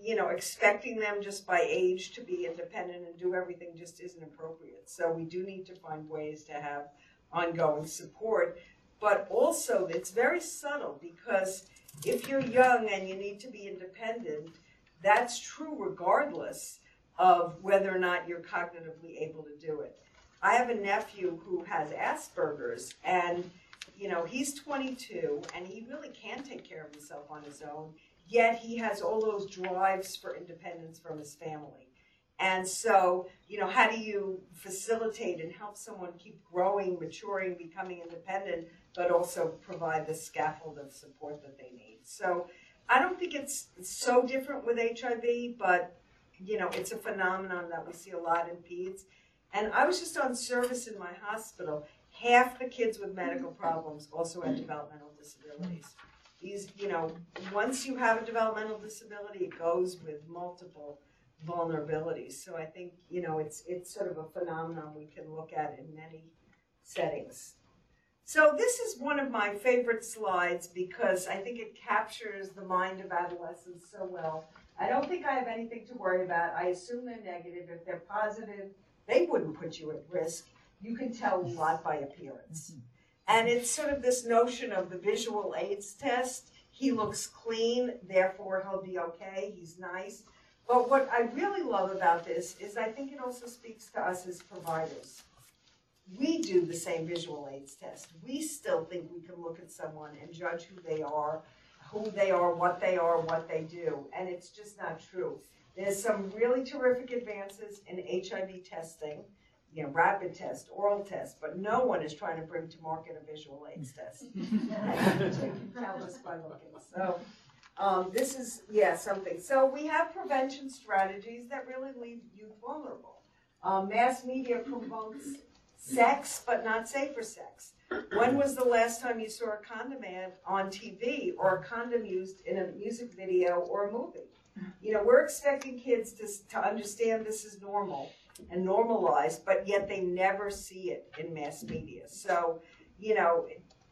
[SPEAKER 3] you know, expecting them just by age to be independent and do everything just isn't appropriate. So we do need to find ways to have ongoing support. But also, it's very subtle because if you're young and you need to be independent, that's true regardless of whether or not you're cognitively able to do it. I have a nephew who has Asperger's, and you know he's 22, and he really can take care of himself on his own. Yet he has all those drives for independence from his family. And so, you know, how do you facilitate and help someone keep growing, maturing, becoming independent, but also provide the scaffold of support that they need? So I don't think it's so different with HIV, but, you know, it's a phenomenon that we see a lot in peds. And I was just on service in my hospital. Half the kids with medical problems also had developmental disabilities. These, you know, once you have a developmental disability, it goes with multiple vulnerabilities. So I think, you know, it's, it's sort of a phenomenon we can look at in many settings. So this is one of my favorite slides because I think it captures the mind of adolescents so well. I don't think I have anything to worry about. I assume they're negative. If they're positive, they wouldn't put you at risk. You can tell a lot by appearance. Mm-hmm. And it's sort of this notion of the visual aids test. He looks clean, therefore he'll be okay. He's nice. But what I really love about this is I think it also speaks to us as providers. We do the same visual aids test. We still think we can look at someone and judge who they are, who they are, what they are, what they do. And it's just not true. There's some really terrific advances in HIV testing, you know, rapid test, oral test, but no one is trying to bring to market a visual aids test. you can tell us by looking. So um, this is, yeah, something. So we have prevention strategies that really leave youth vulnerable. Um, mass media promotes sex, but not safer sex. When was the last time you saw a condom ad on TV or a condom used in a music video or a movie? You know, we're expecting kids to, to understand this is normal and normalized, but yet they never see it in mass media. So, you know,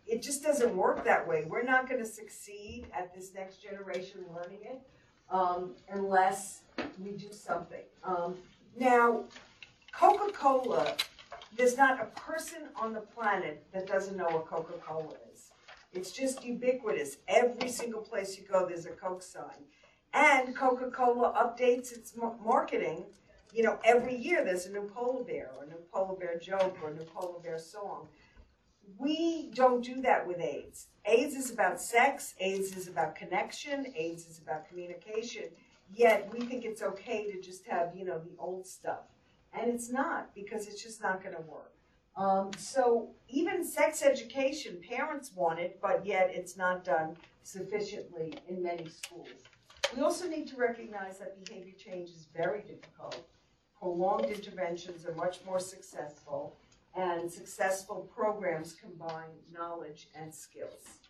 [SPEAKER 3] it just doesn't work that way. We're not going to succeed at this next generation learning it um, unless we do something. Um, now, Coca Cola, there's not a person on the planet that doesn't know what Coca Cola is. It's just ubiquitous. Every single place you go, there's a Coke sign. And Coca Cola updates its marketing. You know, every year there's a new polar bear, or a new polar bear joke, or a new polar bear song. We don't do that with AIDS. AIDS is about sex, AIDS is about connection, AIDS is about communication, yet we think it's okay to just have, you know, the old stuff. And it's not, because it's just not going to work. Um, so even sex education, parents want it, but yet it's not done sufficiently in many schools. We also need to recognize that behavior change is very difficult. Prolonged interventions are much more successful and successful programs combine knowledge and skills.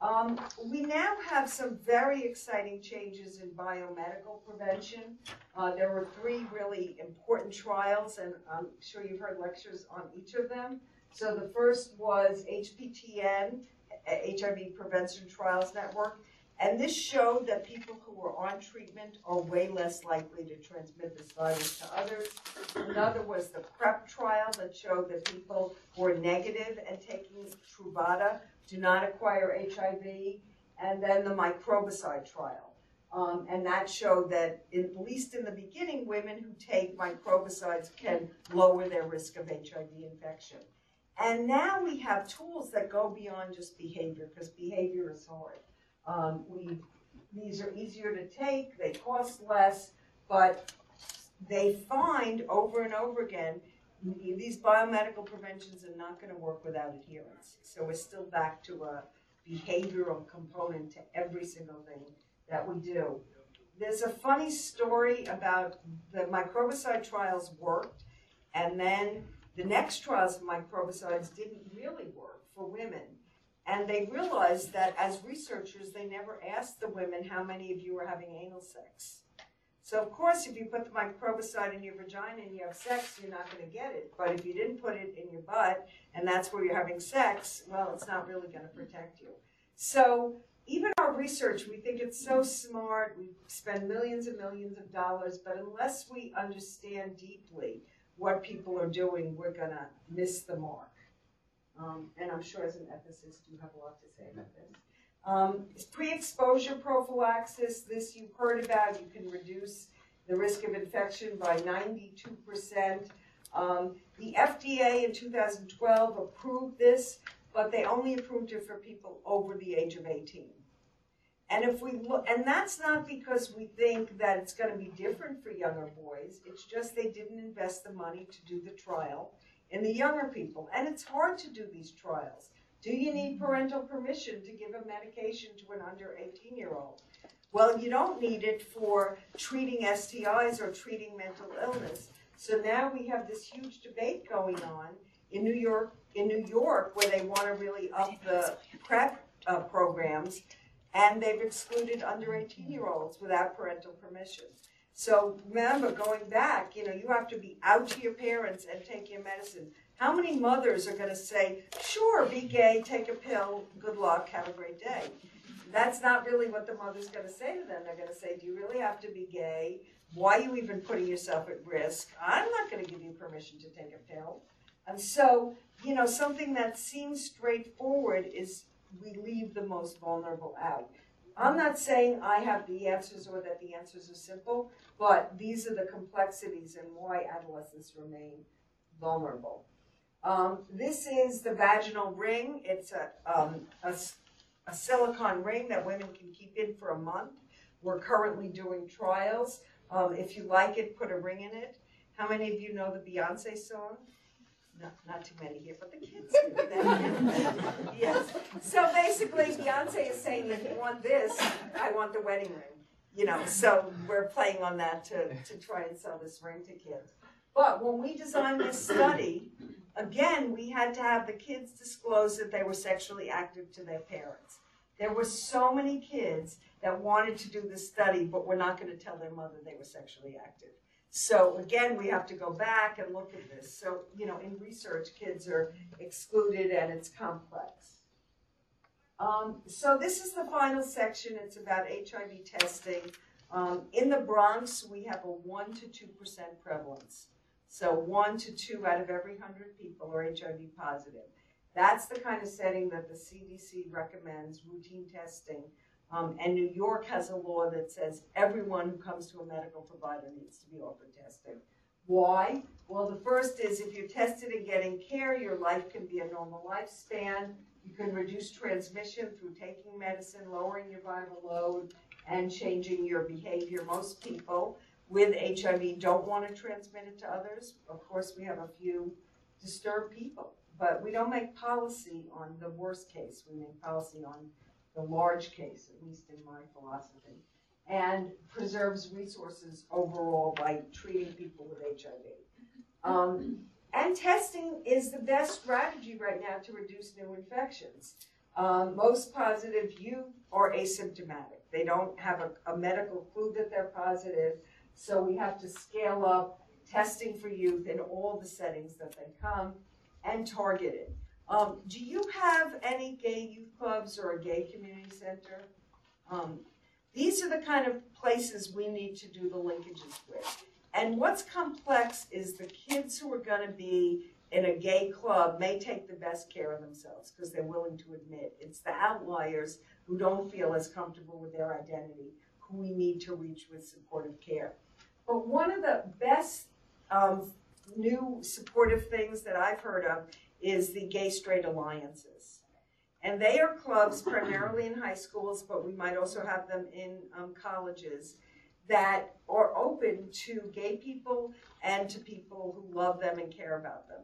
[SPEAKER 3] Um, we now have some very exciting changes in biomedical prevention. Uh, there were three really important trials, and I'm sure you've heard lectures on each of them. So the first was HPTN, HIV Prevention Trials Network, and this showed that people who were on treatment are way less likely to transmit this virus to others. Another was the PrEP trial that showed that people who are negative and taking Truvada do not acquire HIV. And then the microbicide trial. Um, and that showed that, at least in the beginning, women who take microbicides can lower their risk of HIV infection. And now we have tools that go beyond just behavior, because behavior is hard. Um, we, these are easier to take, they cost less, but they find over and over again these biomedical preventions are not going to work without adherence. So we're still back to a behavioral component to every single thing that we do. There's a funny story about the microbicide trials worked, and then the next trials of microbicides didn't really work for women. And they realized that as researchers, they never asked the women how many of you were having anal sex. So of course, if you put the microbicide in your vagina and you have sex, you're not going to get it. But if you didn't put it in your butt and that's where you're having sex, well, it's not really going to protect you. So even our research, we think it's so smart. We spend millions and millions of dollars, but unless we understand deeply what people are doing, we're going to miss the mark. Um, and I'm sure as an ethicist, you have a lot to say about this. Um, pre-exposure prophylaxis, this you've heard about, you can reduce the risk of infection by 92%. Um, the FDA in 2012 approved this, but they only approved it for people over the age of 18. And if we look, and that's not because we think that it's going to be different for younger boys. It's just they didn't invest the money to do the trial in the younger people. And it's hard to do these trials. Do you need parental permission to give a medication to an under 18 year old? Well, you don't need it for treating STIs or treating mental illness. So now we have this huge debate going on in New York, in New York, where they want to really up the PrEP uh, programs, and they've excluded under 18 year olds without parental permission. So remember, going back, you know, you have to be out to your parents and take your medicine. How many mothers are going to say, sure, be gay, take a pill, good luck, have a great day? That's not really what the mother's going to say to them. They're going to say, do you really have to be gay? Why are you even putting yourself at risk? I'm not going to give you permission to take a pill. And so, you know, something that seems straightforward is we leave the most vulnerable out. I'm not saying I have the answers or that the answers are simple, but these are the complexities and why adolescents remain vulnerable. Um, this is the vaginal ring. It's a, um, a, a, silicone ring that women can keep in for a month. We're currently doing trials. Um, if you like it, put a ring in it. How many of you know the Beyonce song? No, not too many here, but the kids do. yes. So basically, Beyonce is saying, if you want this, I want the wedding ring. You know, so we're playing on that to, to try and sell this ring to kids. But when we designed this study, Again, we had to have the kids disclose that they were sexually active to their parents. There were so many kids that wanted to do the study, but were not going to tell their mother they were sexually active. So again, we have to go back and look at this. So, you know, in research, kids are excluded and it's complex. Um, so this is the final section. It's about HIV testing. Um, in the Bronx, we have a 1 to 2% prevalence. So one to two out of every hundred people are HIV positive. That's the kind of setting that the CDC recommends routine testing. Um, and New York has a law that says everyone who comes to a medical provider needs to be offered testing. Why? Well, the first is if you're tested and getting care, your life can be a normal lifespan. You can reduce transmission through taking medicine, lowering your viral load, and changing your behavior. Most people with HIV don't want to transmit it to others. Of course, we have a few disturbed people, but we don't make policy on the worst case. We make policy on the large case, at least in my philosophy, and preserves resources overall by treating people with HIV. Um, and testing is the best strategy right now to reduce new infections. Um, most positive youth are asymptomatic. They don't have a, a medical clue that they're positive so we have to scale up testing for youth in all the settings that they come and target it. Um, do you have any gay youth clubs or a gay community center? Um, these are the kind of places we need to do the linkages with. And what's complex is the kids who are going to be in a gay club may take the best care of themselves because they're willing to admit it's the outliers who don't feel as comfortable with their identity who we need to reach with supportive care. But one of the best um, new supportive things that I've heard of is the gay straight alliances. And they are clubs primarily in high schools, but we might also have them in um, colleges that are open to gay people and to people who love them and care about them.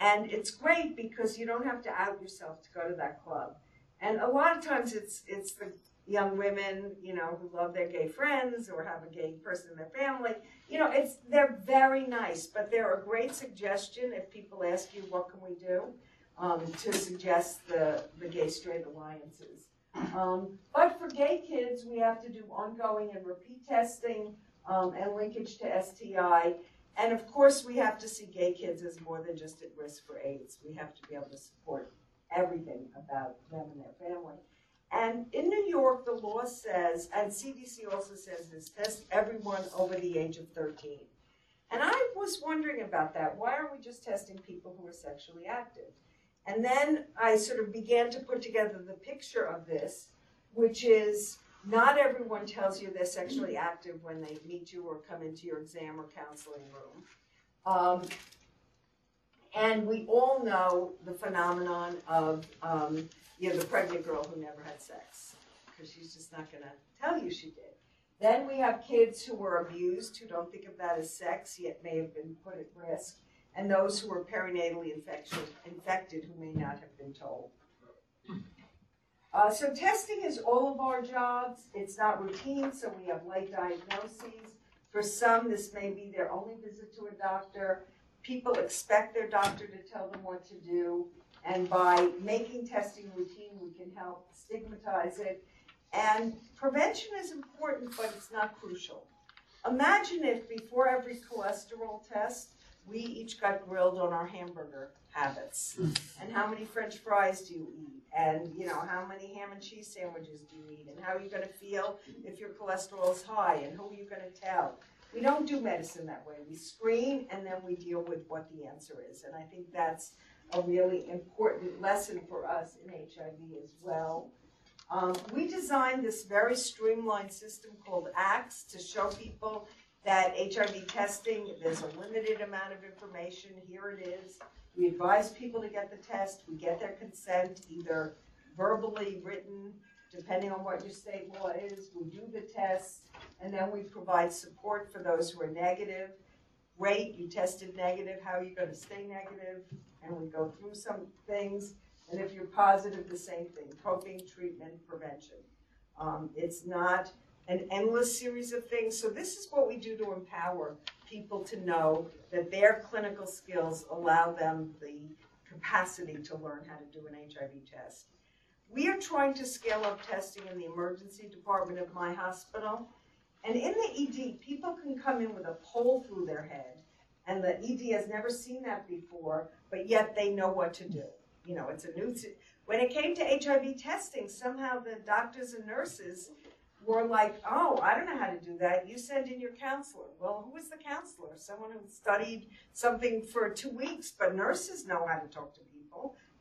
[SPEAKER 3] And it's great because you don't have to out yourself to go to that club. And a lot of times it's it's the young women, you know, who love their gay friends or have a gay person in their family. You know, it's they're very nice, but they're a great suggestion if people ask you what can we do um, to suggest the the gay straight alliances. Um, but for gay kids, we have to do ongoing and repeat testing um, and linkage to STI. And of course, we have to see gay kids as more than just at risk for AIDS. We have to be able to support everything about them and their family. And in New York, the law says, and CDC also says this, test everyone over the age of 13. And I was wondering about that. Why are we just testing people who are sexually active? And then I sort of began to put together the picture of this, which is not everyone tells you they're sexually active when they meet you or come into your exam or counseling room. Um, and we all know the phenomenon of, um, you know, the pregnant girl who never had sex, because she's just not going to tell you she did. Then we have kids who were abused, who don't think of that as sex, yet may have been put at risk, and those who were perinatally infected, infected who may not have been told. Uh, so testing is all of our jobs. It's not routine, so we have late diagnoses. For some, this may be their only visit to a doctor. People expect their doctor to tell them what to do, and by making testing routine, we can help stigmatize it. And prevention is important, but it's not crucial. Imagine if before every cholesterol test, we each got grilled on our hamburger habits. And how many french fries do you eat? And, you know, how many ham and cheese sandwiches do you eat? And how are you going to feel if your cholesterol is high? And who are you going to tell? We don't do medicine that way. We screen and then we deal with what the answer is. And I think that's a really important lesson for us in HIV as well. Um, we designed this very streamlined system called ACTS to show people that HIV testing, there's a limited amount of information. Here it is. We advise people to get the test. We get their consent, either verbally, written, depending on what your state law is. We do the test, and then we provide support for those who are negative. Great, you tested negative. How are you going to stay negative? And we go through some things. And if you're positive, the same thing coping, treatment, prevention. Um, it's not an endless series of things. So, this is what we do to empower people to know that their clinical skills allow them the capacity to learn how to do an HIV test. We are trying to scale up testing in the emergency department of my hospital. And in the ED, people can come in with a pole through their head, and the ED has never seen that before, but yet they know what to do. You know, it's a new. When it came to HIV testing, somehow the doctors and nurses were like, oh, I don't know how to do that. You send in your counselor. Well, who is the counselor? Someone who studied something for two weeks, but nurses know how to talk to people.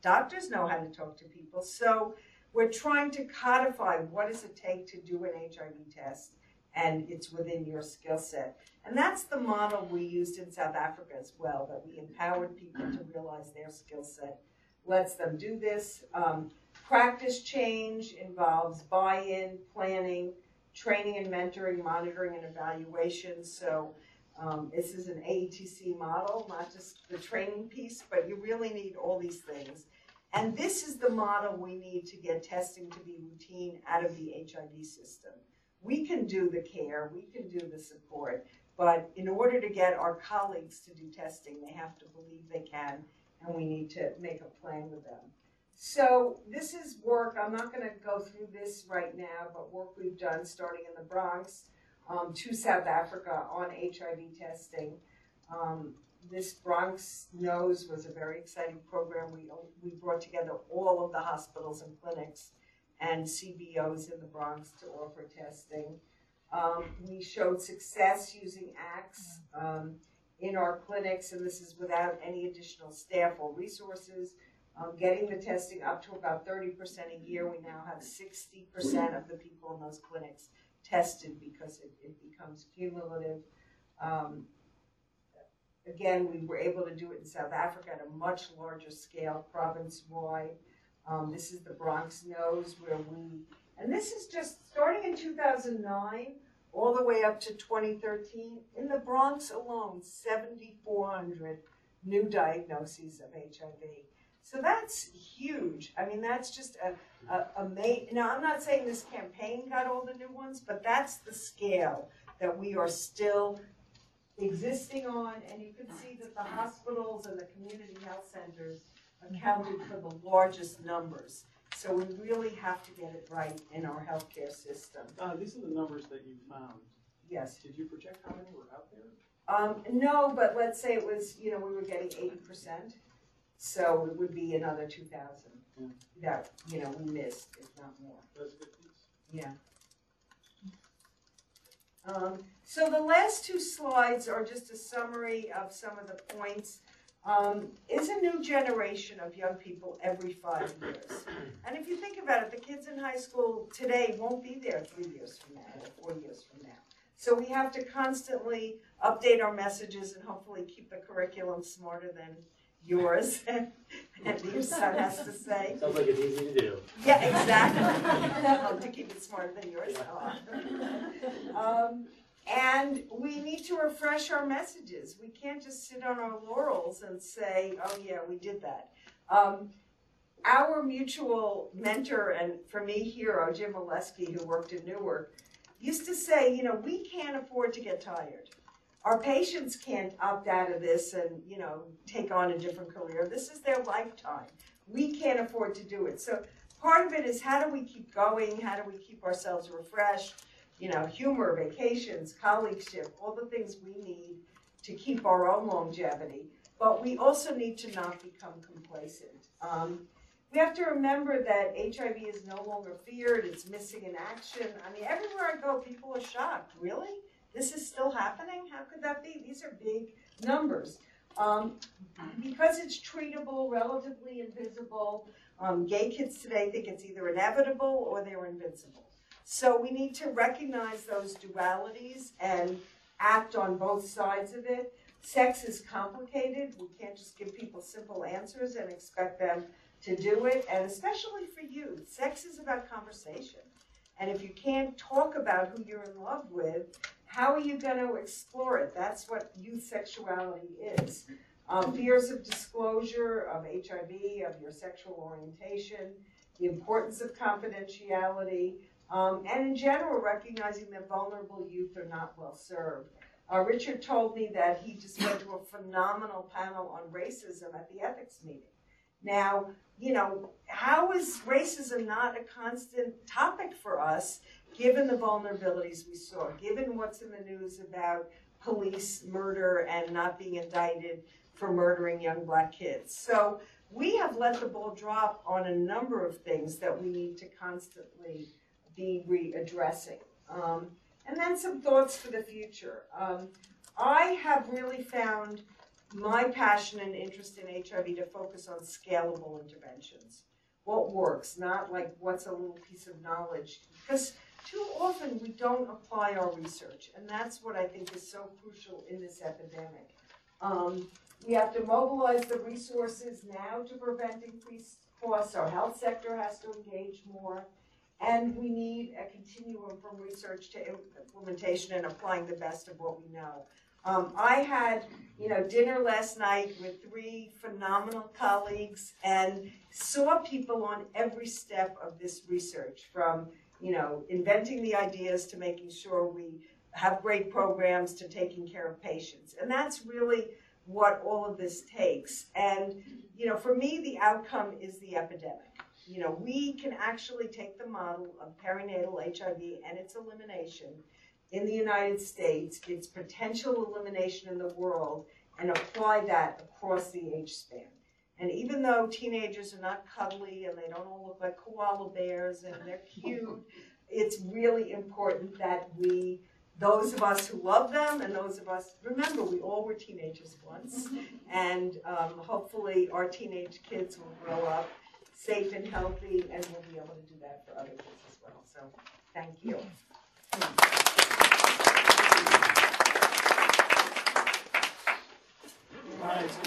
[SPEAKER 3] Doctors know how to talk to people. So we're trying to codify what does it take to do an HIV test, and it's within your skill set. And that's the model we used in South Africa as well, that we empowered people to realize their skill set lets them do this. Um, practice change involves buy-in, planning, training and mentoring, monitoring and evaluation. So um, this is an AETC model, not just the training piece, but you really need all these things. And this is the model we need to get testing to be routine out of the HIV system. We can do the care, we can do the support, but in order to get our colleagues to do testing, they have to believe they can and we need to make a plan with them. So this is work, I'm not going to go through this right now, but work we've done starting in the Bronx um, to South Africa on HIV testing. Um, this Bronx Knows was a very exciting program. We, we brought together all of the hospitals and clinics and CBOs in the Bronx to offer testing. Um, we showed success using ACTS. Um, in our clinics, and this is without any additional staff or resources. Um, getting the testing up to about 30% a year. We now have 60% of the people in those clinics tested because it, it becomes cumulative. Um, again, we were able to do it in South Africa at a much larger scale, province wide. Um, this is the Bronx Knows where we, and this is just starting in 2009 all the way up to 2013, in the Bronx alone, 7,400 new diagnoses of HIV. So that's huge. I mean, that's just a, a, a ma- Now, I'm not saying this campaign got all the new ones, but that's the scale that we are still existing on. And you can see that the hospitals and the community health centers accounted for the largest numbers. So we really have to get it right in our healthcare system.
[SPEAKER 2] Uh, these are the numbers that you found.
[SPEAKER 3] Yes.
[SPEAKER 2] Did you project how many were out there?
[SPEAKER 3] Um, no, but let's say it was, you know, we were getting eighty percent, so it would be another two thousand. That, you know, we missed, if not more.
[SPEAKER 2] Those fifties?
[SPEAKER 3] Yeah. Um, so the last two slides are just a summary of some of the points. Um, is a new generation of young people every five years. And if you think about it, the kids in high school today won't be there three years from now or four years from now. So we have to constantly update our messages and hopefully keep the curriculum smarter than yours and your son has to say.
[SPEAKER 5] Sounds like it's easy to do.
[SPEAKER 3] Yeah, exactly. to keep it smarter than yours. Um, and we need to refresh our messages. We can't just sit on our laurels and say, oh, yeah, we did that. Um, our mutual mentor and for me hero, Jim Oleske, who worked in Newark, used to say, you know, we can't afford to get tired. Our patients can't opt out of this and, you know, take on a different career. This is their lifetime. We can't afford to do it. So part of it is how do we keep going? How do we keep ourselves refreshed? You know, humor, vacations, colleagueship, all the things we need to keep our own longevity. But we also need to not become complacent. Um, we have to remember that HIV is no longer feared, it's missing in action. I mean, everywhere I go, people are shocked. Really? This is still happening? How could that be? These are big numbers. Um, because it's treatable, relatively invisible, um, gay kids today think it's either inevitable or they're invincible. So we need to recognize those dualities and act on both sides of it. Sex is complicated. We can't just give people simple answers and expect them to do it, and especially for youth. Sex is about conversation. And if you can't talk about who you're in love with, how are you going to explore it? That's what youth sexuality is. Um, fears of disclosure, of HIV, of your sexual orientation, the importance of confidentiality, um, and in general, recognizing that vulnerable youth are not well served. Uh, Richard told me that he just went to a phenomenal panel on racism at the ethics meeting. Now, you know, how is racism not a constant topic for us, given the vulnerabilities we saw, given what's in the news about police murder and not being indicted for murdering young black kids? So we have let the ball drop on a number of things that we need to constantly be readdressing. Um, and then some thoughts for the future. Um, I have really found my passion and interest in HIV to focus on scalable interventions. What works, not like what's a little piece of knowledge. Because too often we don't apply our research, and that's what I think is so crucial in this epidemic. Um, we have to mobilize the resources now to prevent increased costs. Our health sector has to engage more. And we need a continuum from research to implementation and applying the best of what we know. Um, I had, you know, dinner last night with three phenomenal colleagues and saw people on every step of this research from, you know, inventing the ideas to making sure we have great programs to taking care of patients. And that's really what all of this takes. And, you know, for me, the outcome is the epidemic. You know, we can actually take the model of perinatal HIV and its elimination in the United States, its potential elimination in the world, and apply that across the age span. And even though teenagers are not cuddly and they don't all look like koala bears and they're cute, it's really important that we, those of us who love them and those of us, remember, we all were teenagers once. And um, hopefully our teenage kids will grow up safe and healthy and we'll be able to do that for other kids as well. So thank you. Thank you.